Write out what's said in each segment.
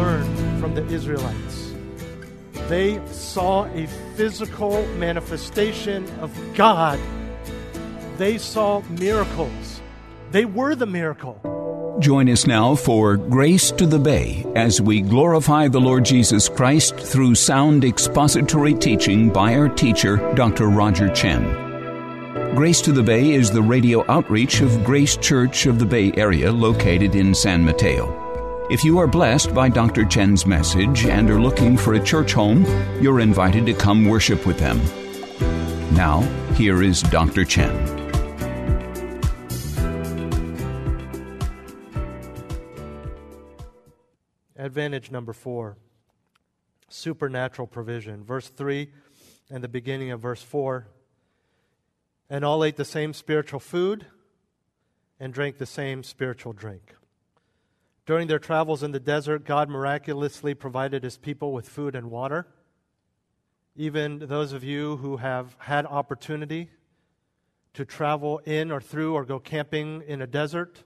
learn from the Israelites. They saw a physical manifestation of God. They saw miracles. They were the miracle. Join us now for Grace to the Bay as we glorify the Lord Jesus Christ through sound expository teaching by our teacher, Dr. Roger Chen. Grace to the Bay is the radio outreach of Grace Church of the Bay Area located in San Mateo. If you are blessed by Dr. Chen's message and are looking for a church home, you're invited to come worship with them. Now, here is Dr. Chen. Advantage number four supernatural provision. Verse 3 and the beginning of verse 4. And all ate the same spiritual food and drank the same spiritual drink. During their travels in the desert, God miraculously provided his people with food and water. Even those of you who have had opportunity to travel in or through or go camping in a desert,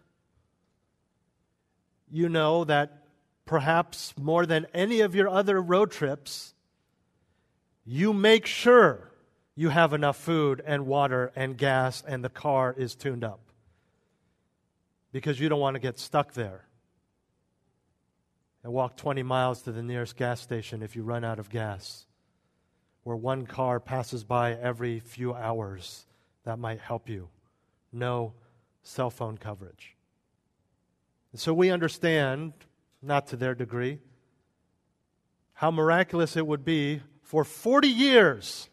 you know that perhaps more than any of your other road trips, you make sure you have enough food and water and gas and the car is tuned up because you don't want to get stuck there and walk 20 miles to the nearest gas station if you run out of gas, where one car passes by every few hours. That might help you. No cell phone coverage. And so we understand not to their degree, how miraculous it would be for 40 years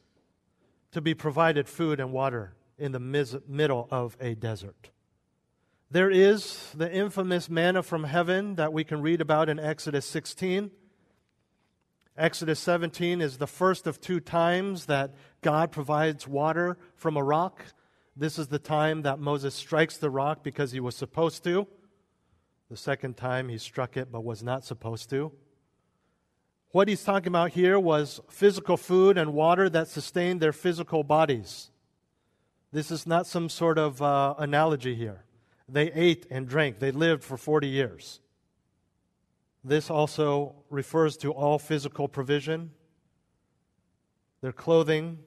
to be provided food and water in the middle of a desert. There is the infamous manna from heaven that we can read about in Exodus 16. Exodus 17 is the first of two times that God provides water from a rock. This is the time that Moses strikes the rock because he was supposed to. The second time he struck it but was not supposed to. What he's talking about here was physical food and water that sustained their physical bodies. This is not some sort of uh, analogy here. They ate and drank, they lived for 40 years. This also refers to all physical provision. Their clothing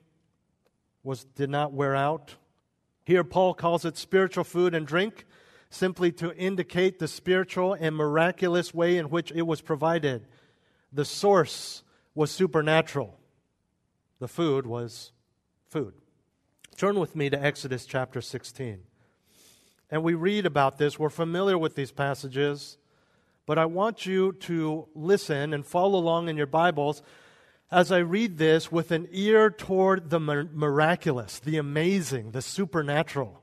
was, did not wear out. Here, Paul calls it spiritual food and drink simply to indicate the spiritual and miraculous way in which it was provided. The source was supernatural, the food was food. Turn with me to Exodus chapter 16. And we read about this. We're familiar with these passages, but I want you to listen and follow along in your Bibles as I read this with an ear toward the miraculous, the amazing, the supernatural.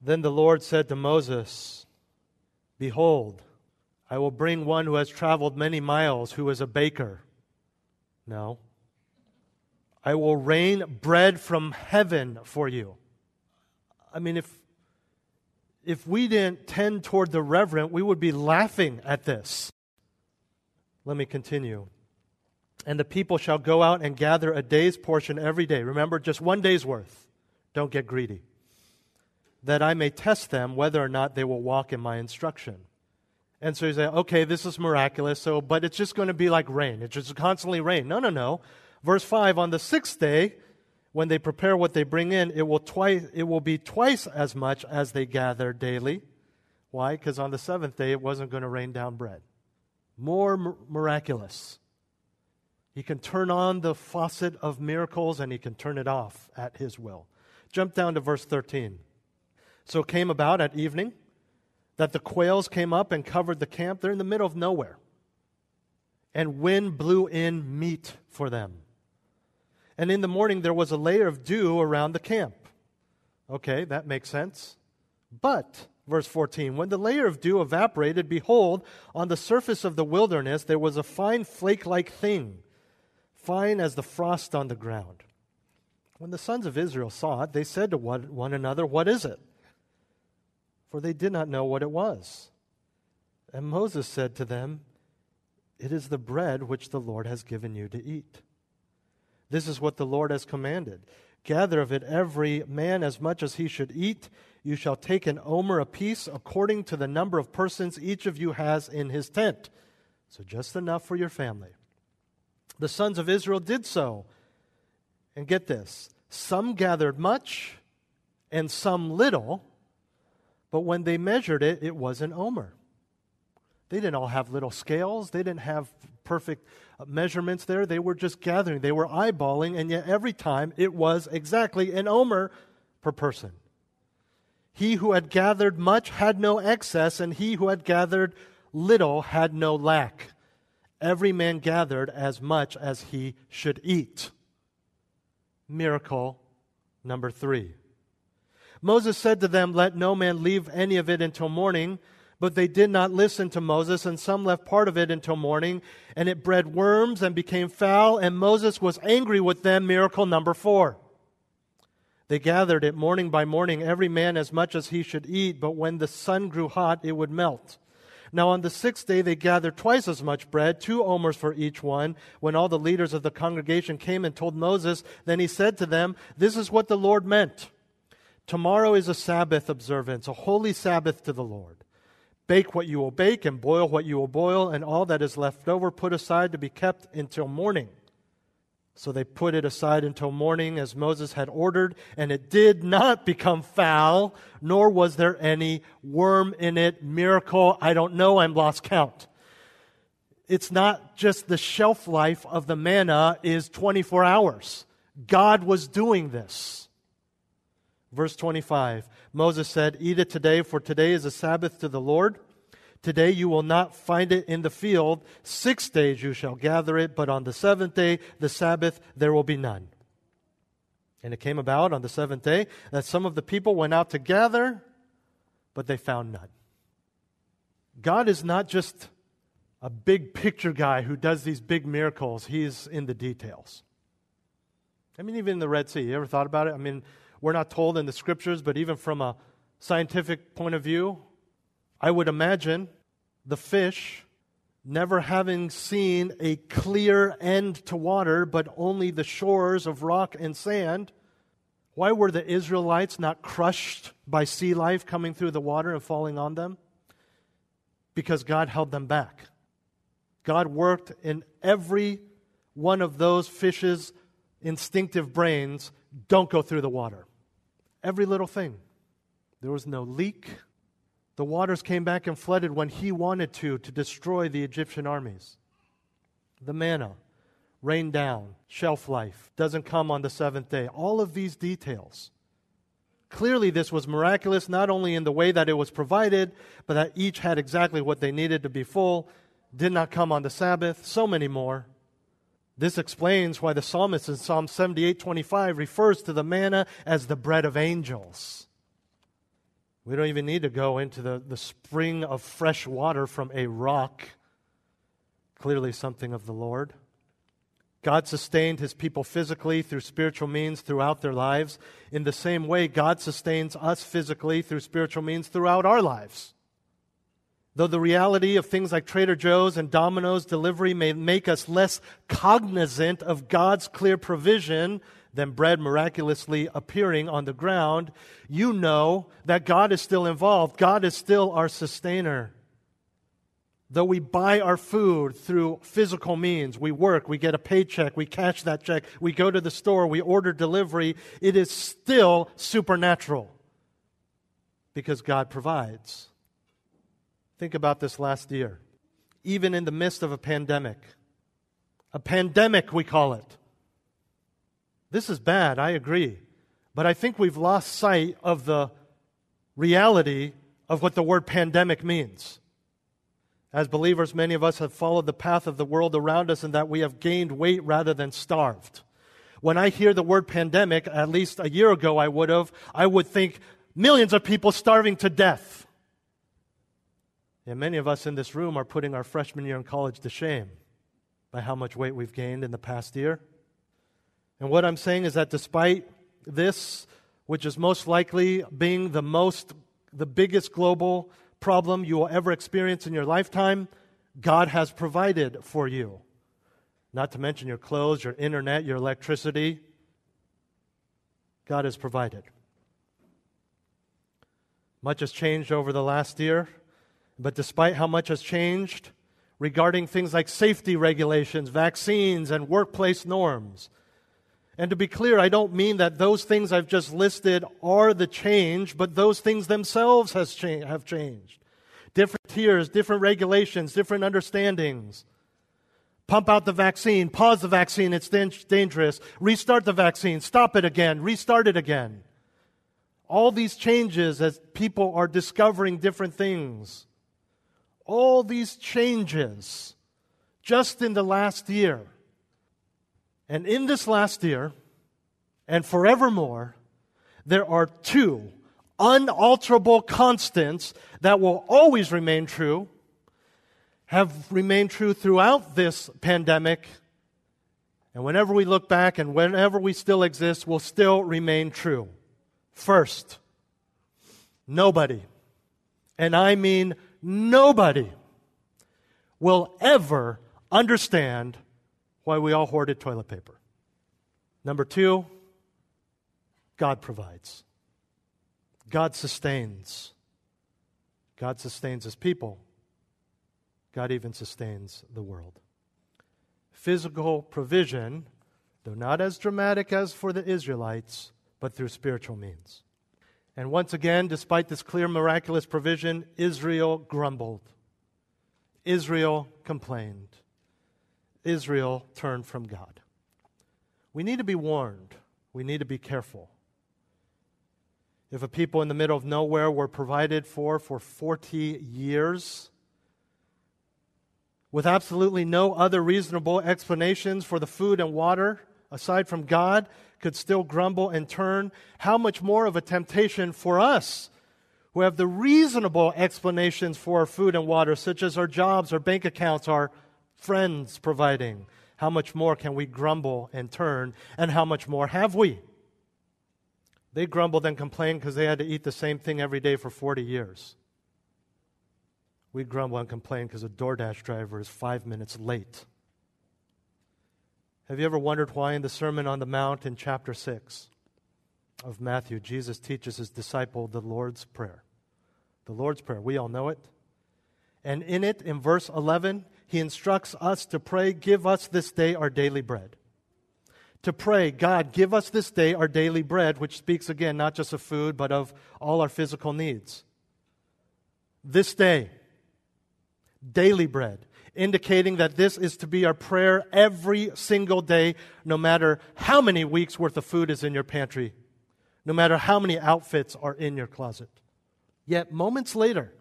Then the Lord said to Moses, Behold, I will bring one who has traveled many miles, who is a baker. No. I will rain bread from heaven for you. I mean, if, if we didn't tend toward the reverent, we would be laughing at this. Let me continue. And the people shall go out and gather a day's portion every day. Remember, just one day's worth. Don't get greedy that I may test them whether or not they will walk in my instruction. And so you say, okay, this is miraculous, so but it's just going to be like rain. It's just constantly rain. No, no, no. Verse 5, on the sixth day, when they prepare what they bring in, it will twice it will be twice as much as they gather daily. Why? Because on the seventh day it wasn't going to rain down bread. More m- miraculous. He can turn on the faucet of miracles and he can turn it off at his will. Jump down to verse 13. So it came about at evening that the quails came up and covered the camp. They're in the middle of nowhere. And wind blew in meat for them. And in the morning there was a layer of dew around the camp. Okay, that makes sense. But Verse 14 When the layer of dew evaporated, behold, on the surface of the wilderness there was a fine flake like thing, fine as the frost on the ground. When the sons of Israel saw it, they said to one another, What is it? For they did not know what it was. And Moses said to them, It is the bread which the Lord has given you to eat. This is what the Lord has commanded. Gather of it every man as much as he should eat. You shall take an omer apiece according to the number of persons each of you has in his tent. So just enough for your family. The sons of Israel did so. And get this some gathered much and some little, but when they measured it, it was an omer. They didn't all have little scales, they didn't have perfect uh, measurements there. They were just gathering, they were eyeballing, and yet every time it was exactly an omer per person. He who had gathered much had no excess, and he who had gathered little had no lack. Every man gathered as much as he should eat. Miracle number three. Moses said to them, Let no man leave any of it until morning. But they did not listen to Moses, and some left part of it until morning, and it bred worms and became foul, and Moses was angry with them. Miracle number four. They gathered it morning by morning, every man as much as he should eat, but when the sun grew hot, it would melt. Now on the sixth day they gathered twice as much bread, two omers for each one. When all the leaders of the congregation came and told Moses, then he said to them, This is what the Lord meant. Tomorrow is a Sabbath observance, a holy Sabbath to the Lord. Bake what you will bake, and boil what you will boil, and all that is left over put aside to be kept until morning. So they put it aside until morning, as Moses had ordered, and it did not become foul, nor was there any worm in it. Miracle, I don't know, I'm lost count. It's not just the shelf life of the manna is 24 hours. God was doing this. Verse 25 Moses said, Eat it today, for today is a Sabbath to the Lord. Today you will not find it in the field. Six days you shall gather it, but on the seventh day, the Sabbath, there will be none. And it came about on the seventh day that some of the people went out to gather, but they found none. God is not just a big picture guy who does these big miracles, He's in the details. I mean, even in the Red Sea, you ever thought about it? I mean, we're not told in the scriptures, but even from a scientific point of view, I would imagine the fish never having seen a clear end to water, but only the shores of rock and sand. Why were the Israelites not crushed by sea life coming through the water and falling on them? Because God held them back. God worked in every one of those fishes' instinctive brains don't go through the water. Every little thing. There was no leak. The waters came back and flooded when he wanted to, to destroy the Egyptian armies. The manna rained down, shelf life doesn't come on the seventh day. All of these details. Clearly, this was miraculous not only in the way that it was provided, but that each had exactly what they needed to be full, did not come on the Sabbath, so many more. This explains why the psalmist in Psalm 78:25 refers to the manna as the bread of angels. We don't even need to go into the, the spring of fresh water from a rock. Clearly, something of the Lord. God sustained his people physically through spiritual means throughout their lives. In the same way, God sustains us physically through spiritual means throughout our lives. Though the reality of things like Trader Joe's and Domino's delivery may make us less cognizant of God's clear provision than bread miraculously appearing on the ground, you know that God is still involved. God is still our sustainer. Though we buy our food through physical means, we work, we get a paycheck, we cash that check, we go to the store, we order delivery, it is still supernatural because God provides. Think about this last year. Even in the midst of a pandemic, a pandemic, we call it. This is bad, I agree. But I think we've lost sight of the reality of what the word pandemic means. As believers, many of us have followed the path of the world around us and that we have gained weight rather than starved. When I hear the word pandemic, at least a year ago I would have, I would think millions of people starving to death. And many of us in this room are putting our freshman year in college to shame by how much weight we've gained in the past year. And what I'm saying is that despite this, which is most likely being the most, the biggest global problem you will ever experience in your lifetime, God has provided for you. Not to mention your clothes, your internet, your electricity. God has provided. Much has changed over the last year, but despite how much has changed regarding things like safety regulations, vaccines, and workplace norms, and to be clear, I don't mean that those things I've just listed are the change, but those things themselves has cha- have changed. Different tiers, different regulations, different understandings. Pump out the vaccine, pause the vaccine, it's dangerous. Restart the vaccine, stop it again, restart it again. All these changes as people are discovering different things. All these changes just in the last year. And in this last year and forevermore, there are two unalterable constants that will always remain true have remained true throughout this pandemic. And whenever we look back and whenever we still exist, will still remain true. First, nobody, and I mean nobody, will ever understand why we all hoarded toilet paper. Number two, God provides. God sustains. God sustains his people. God even sustains the world. Physical provision, though not as dramatic as for the Israelites, but through spiritual means. And once again, despite this clear miraculous provision, Israel grumbled. Israel complained. Israel turned from God. We need to be warned. We need to be careful. If a people in the middle of nowhere were provided for for 40 years, with absolutely no other reasonable explanations for the food and water aside from God, could still grumble and turn, how much more of a temptation for us who have the reasonable explanations for our food and water, such as our jobs, our bank accounts, our friends providing? How much more can we grumble and turn, and how much more have we? They grumbled and complained because they had to eat the same thing every day for 40 years we grumble and complain because a DoorDash driver is five minutes late. Have you ever wondered why in the Sermon on the Mount in chapter 6 of Matthew, Jesus teaches his disciple the Lord's Prayer? The Lord's Prayer, we all know it. And in it, in verse 11, he instructs us to pray, Give us this day our daily bread. To pray, God, give us this day our daily bread, which speaks again not just of food, but of all our physical needs. This day, daily bread, indicating that this is to be our prayer every single day, no matter how many weeks' worth of food is in your pantry, no matter how many outfits are in your closet. Yet, moments later,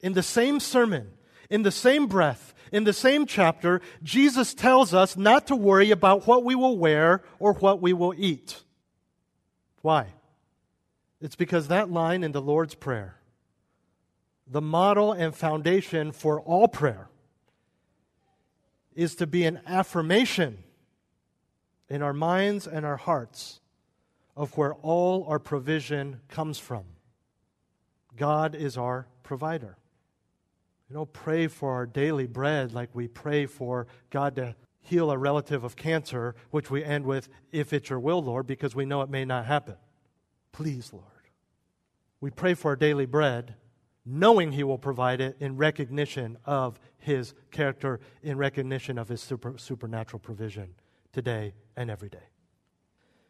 in the same sermon, in the same breath, in the same chapter, Jesus tells us not to worry about what we will wear or what we will eat. Why? It's because that line in the Lord's Prayer the model and foundation for all prayer is to be an affirmation in our minds and our hearts of where all our provision comes from. God is our provider. You don't pray for our daily bread like we pray for God to heal a relative of cancer, which we end with, if it's your will, Lord, because we know it may not happen. Please, Lord. We pray for our daily bread knowing He will provide it in recognition of His character, in recognition of His super, supernatural provision today and every day.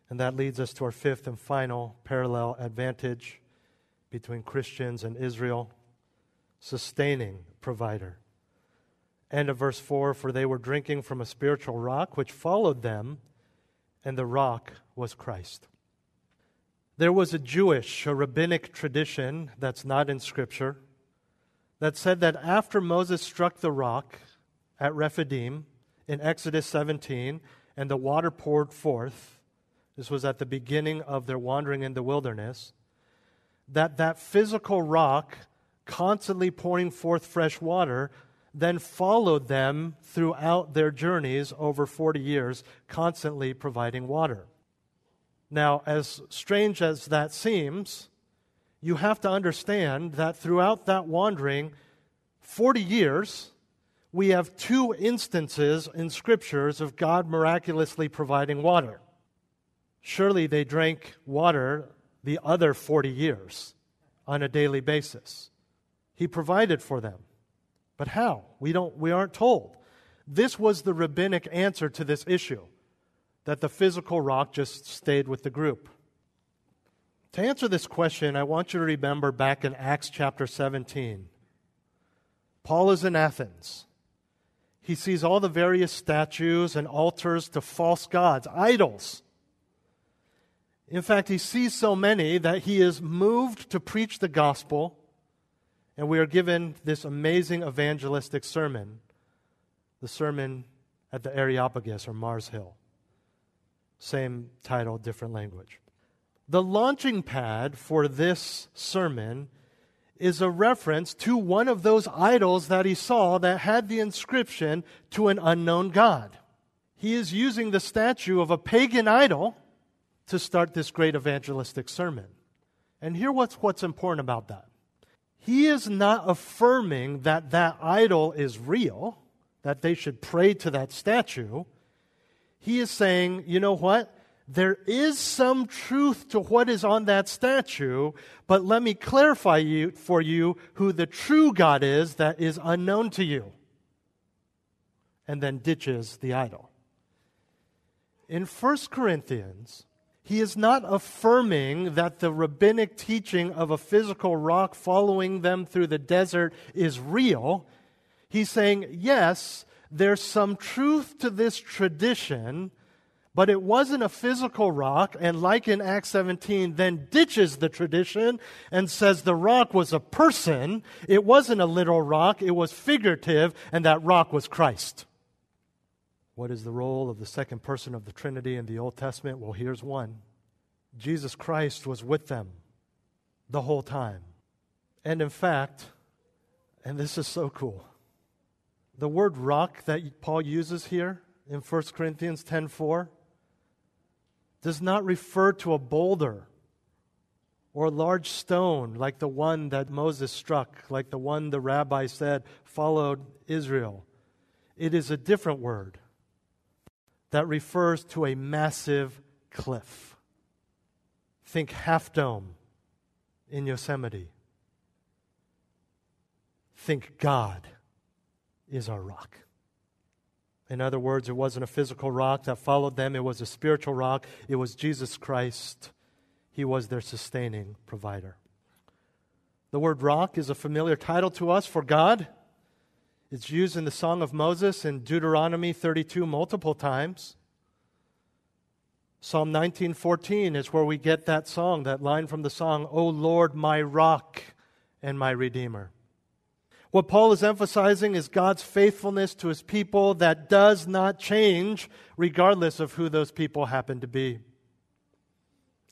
And that leads us to our fifth and final parallel advantage between Christians and Israel sustaining provider. End of verse 4 For they were drinking from a spiritual rock which followed them, and the rock was Christ. There was a Jewish, a rabbinic tradition that's not in Scripture that said that after Moses struck the rock at Rephidim in Exodus 17 and the water poured forth, this was at the beginning of their wandering in the wilderness, that that physical rock constantly pouring forth fresh water, then followed them throughout their journeys over 40 years, constantly providing water. Now, as strange as that seems, you have to understand that throughout that wandering, 40 years, we have two instances in scriptures of God miraculously providing water. Surely they drank water the other 40 years on a daily basis. He provided for them. But how? We, don't, we aren't told. This was the rabbinic answer to this issue that the physical rock just stayed with the group. To answer this question, I want you to remember back in Acts chapter 17. Paul is in Athens. He sees all the various statues and altars to false gods, idols. In fact, he sees so many that he is moved to preach the gospel, and we are given this amazing evangelistic sermon, the sermon at the Areopagus or Mars Hill. Same title, different language. The launching pad for this sermon is a reference to one of those idols that he saw that had the inscription to an unknown God. He is using the statue of a pagan idol to start this great evangelistic sermon. And here what's what's important about that. He is not affirming that that idol is real, that they should pray to that statue. He is saying, you know what? There is some truth to what is on that statue, but let me clarify you, for you who the true God is that is unknown to you. And then ditches the idol. In 1 Corinthians, he is not affirming that the rabbinic teaching of a physical rock following them through the desert is real. He's saying, yes, there's some truth to this tradition, but it wasn't a physical rock, and like in Acts 17, then ditches the tradition and says the rock was a person. It wasn't a literal rock, it was figurative, and that rock was Christ. What is the role of the second person of the Trinity in the Old Testament? Well, here's one Jesus Christ was with them the whole time. And in fact, and this is so cool, the word rock that Paul uses here in 1 Corinthians 10:4 does not refer to a boulder or a large stone like the one that Moses struck, like the one the rabbi said followed Israel. It is a different word that refers to a massive cliff. Think Half Dome in Yosemite. Think God is our rock. In other words, it wasn't a physical rock that followed them, it was a spiritual rock. It was Jesus Christ. He was their sustaining provider. The word rock is a familiar title to us for God. It's used in the Song of Moses in Deuteronomy 32 multiple times. Psalm 19:14 is where we get that song, that line from the song, "O Lord, my rock and my redeemer." What Paul is emphasizing is God's faithfulness to his people that does not change regardless of who those people happen to be.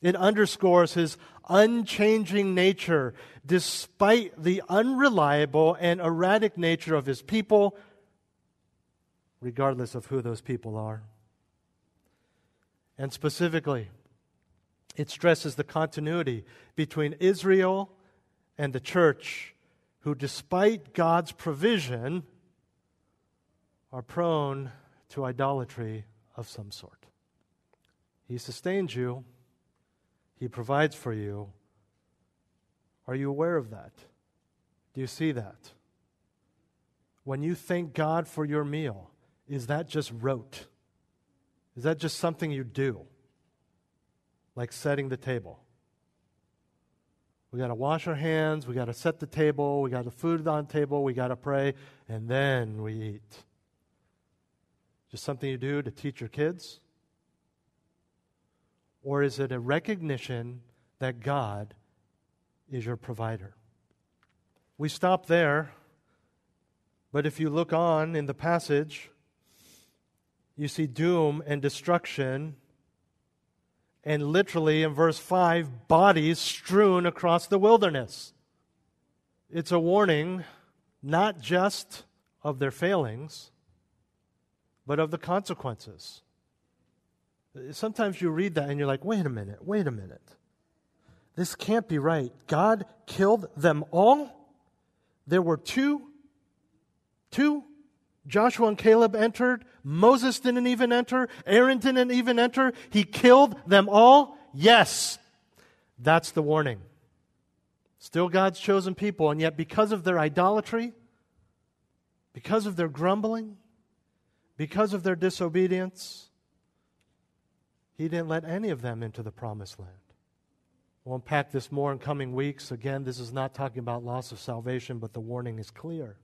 It underscores his unchanging nature despite the unreliable and erratic nature of his people, regardless of who those people are. And specifically, it stresses the continuity between Israel and the church, who, despite God's provision, are prone to idolatry of some sort. He sustains you he provides for you. Are you aware of that? Do you see that? When you thank God for your meal, is that just rote? Is that just something you do? Like setting the table? We got to wash our hands, we got to set the table, we got the food on the table, we got to pray, and then we eat. Just something you do to teach your kids? Or is it a recognition that God is your provider? We stop there, but if you look on in the passage, you see doom and destruction, and literally in verse 5, bodies strewn across the wilderness. It's a warning not just of their failings, but of the consequences. Sometimes you read that and you're like, wait a minute, wait a minute. This can't be right. God killed them all? There were two? Two? Joshua and Caleb entered. Moses didn't even enter. Aaron didn't even enter. He killed them all? Yes. That's the warning. Still God's chosen people, and yet because of their idolatry, because of their grumbling, because of their disobedience, He didn't let any of them into the promised land. We'll unpack this more in coming weeks. Again, this is not talking about loss of salvation, but the warning is clear.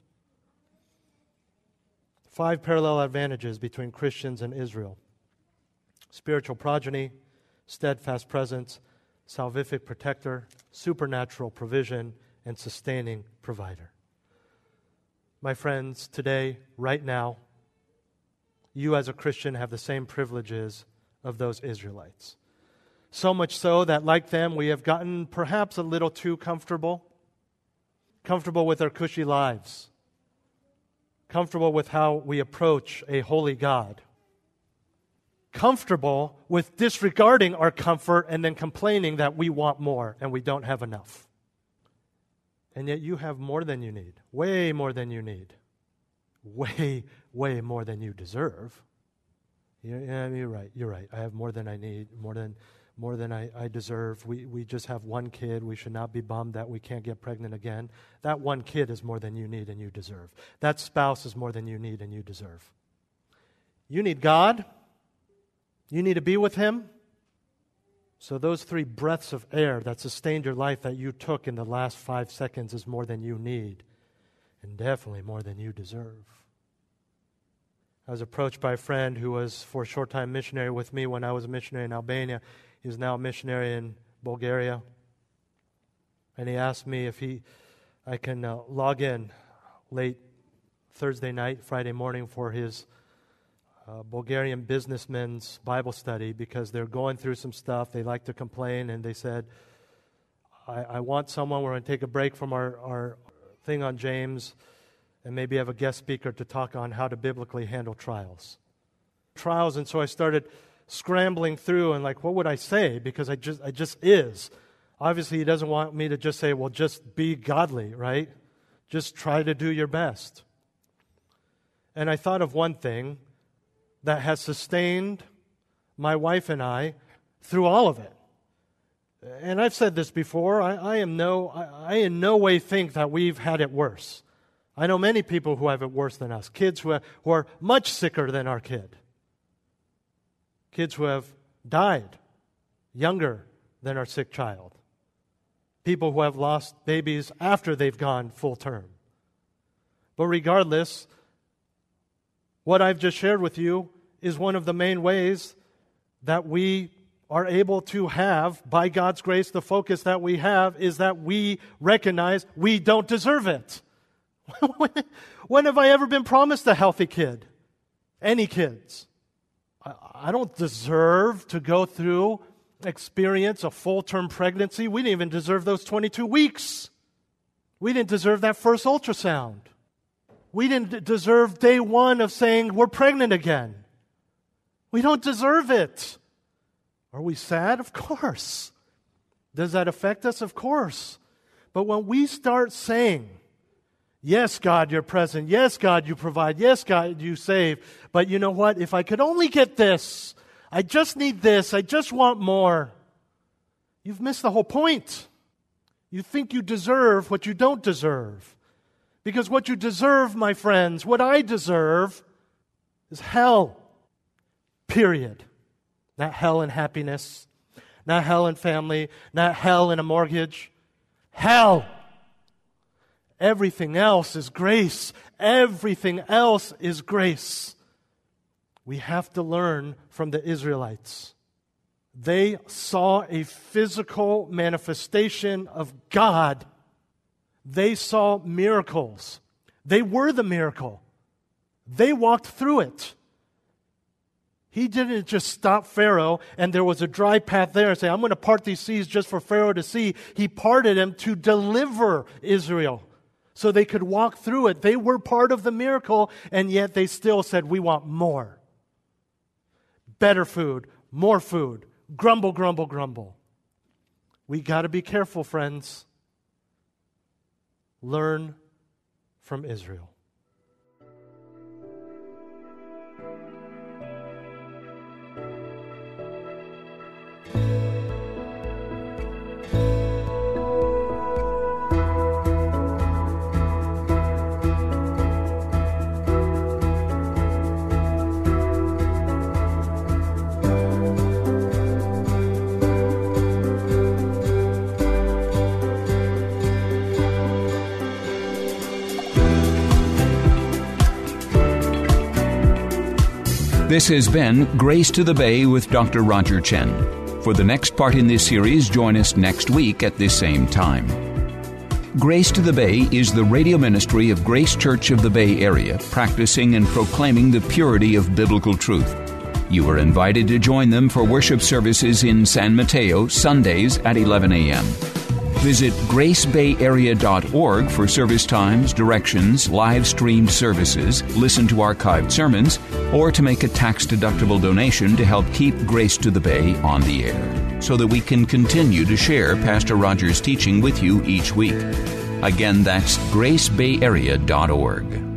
Five parallel advantages between Christians and Israel spiritual progeny, steadfast presence, salvific protector, supernatural provision, and sustaining provider. My friends, today, right now, you as a Christian have the same privileges of those Israelites. So much so that, like them, we have gotten perhaps a little too comfortable, comfortable with our cushy lives, comfortable with how we approach a holy God, comfortable with disregarding our comfort and then complaining that we want more and we don't have enough. And yet you have more than you need, way more than you need, way, way more than you deserve. Yeah, you're right. You're right. I have more than I need, more than more than I, I deserve. We, we just have one kid. We should not be bummed that we can't get pregnant again. That one kid is more than you need and you deserve. That spouse is more than you need and you deserve. You need God. You need to be with Him. So, those three breaths of air that sustained your life that you took in the last five seconds is more than you need and definitely more than you deserve. I was approached by a friend who was for a short time missionary with me when I was a missionary in Albania. He's now a missionary in Bulgaria. And he asked me if he, I can uh, log in late Thursday night, Friday morning for his uh, Bulgarian businessmen's Bible study because they're going through some stuff. They like to complain, and they said, I, I want someone, we're going to take a break from our, our thing on James and maybe have a guest speaker to talk on how to biblically handle trials. Trials, and so I started scrambling through and like, what would I say? Because I just, I just is. Obviously, he doesn't want me to just say, well, just be godly, right? Just try to do your best. And I thought of one thing that has sustained my wife and I through all of it. And I've said this before. I, I am no, I, I in no way think that we've had it worse. I know many people who have it worse than us. Kids who, have, who are much sicker than our kid kids who have died younger than our sick child, people who have lost babies after they've gone full term. But regardless, what I've just shared with you is one of the main ways that we are able to have, by God's grace, the focus that we have is that we recognize we don't deserve it. when have I ever been promised a healthy kid? Any kids? I don't deserve to go through, experience a full term pregnancy. We didn't even deserve those 22 weeks. We didn't deserve that first ultrasound. We didn't deserve day one of saying we're pregnant again. We don't deserve it. Are we sad? Of course. Does that affect us? Of course. But when we start saying, Yes, God, you're present. Yes, God, you provide. Yes, God, you save. But you know what? If I could only get this, I just need this, I just want more. You've missed the whole point. You think you deserve what you don't deserve. Because what you deserve, my friends, what I deserve, is hell. Period. Not hell and happiness, not hell and family, not hell and a mortgage. Hell. Everything else is grace. Everything else is grace. We have to learn from the Israelites. They saw a physical manifestation of God. They saw miracles. They were the miracle. They walked through it. He didn't just stop Pharaoh and there was a dry path there and say, I'm going to part these seas just for Pharaoh to see. He parted them to deliver Israel so they could walk through it. They were part of the miracle, and yet they still said, We want more. Better food, more food, grumble, grumble, grumble. We got to be careful, friends. Learn from Israel. This has been Grace to the Bay with Dr. Roger Chen. For the next part in this series, join us next week at this same time. Grace to the Bay is the radio ministry of Grace Church of the Bay Area, practicing and proclaiming the purity of biblical truth. You are invited to join them for worship services in San Mateo, Sundays at 11 a.m. Visit gracebayarea.org for service times, directions, live streamed services, listen to archived sermons, or to make a tax deductible donation to help keep Grace to the Bay on the air, so that we can continue to share Pastor Rogers' teaching with you each week. Again, that's gracebayarea.org.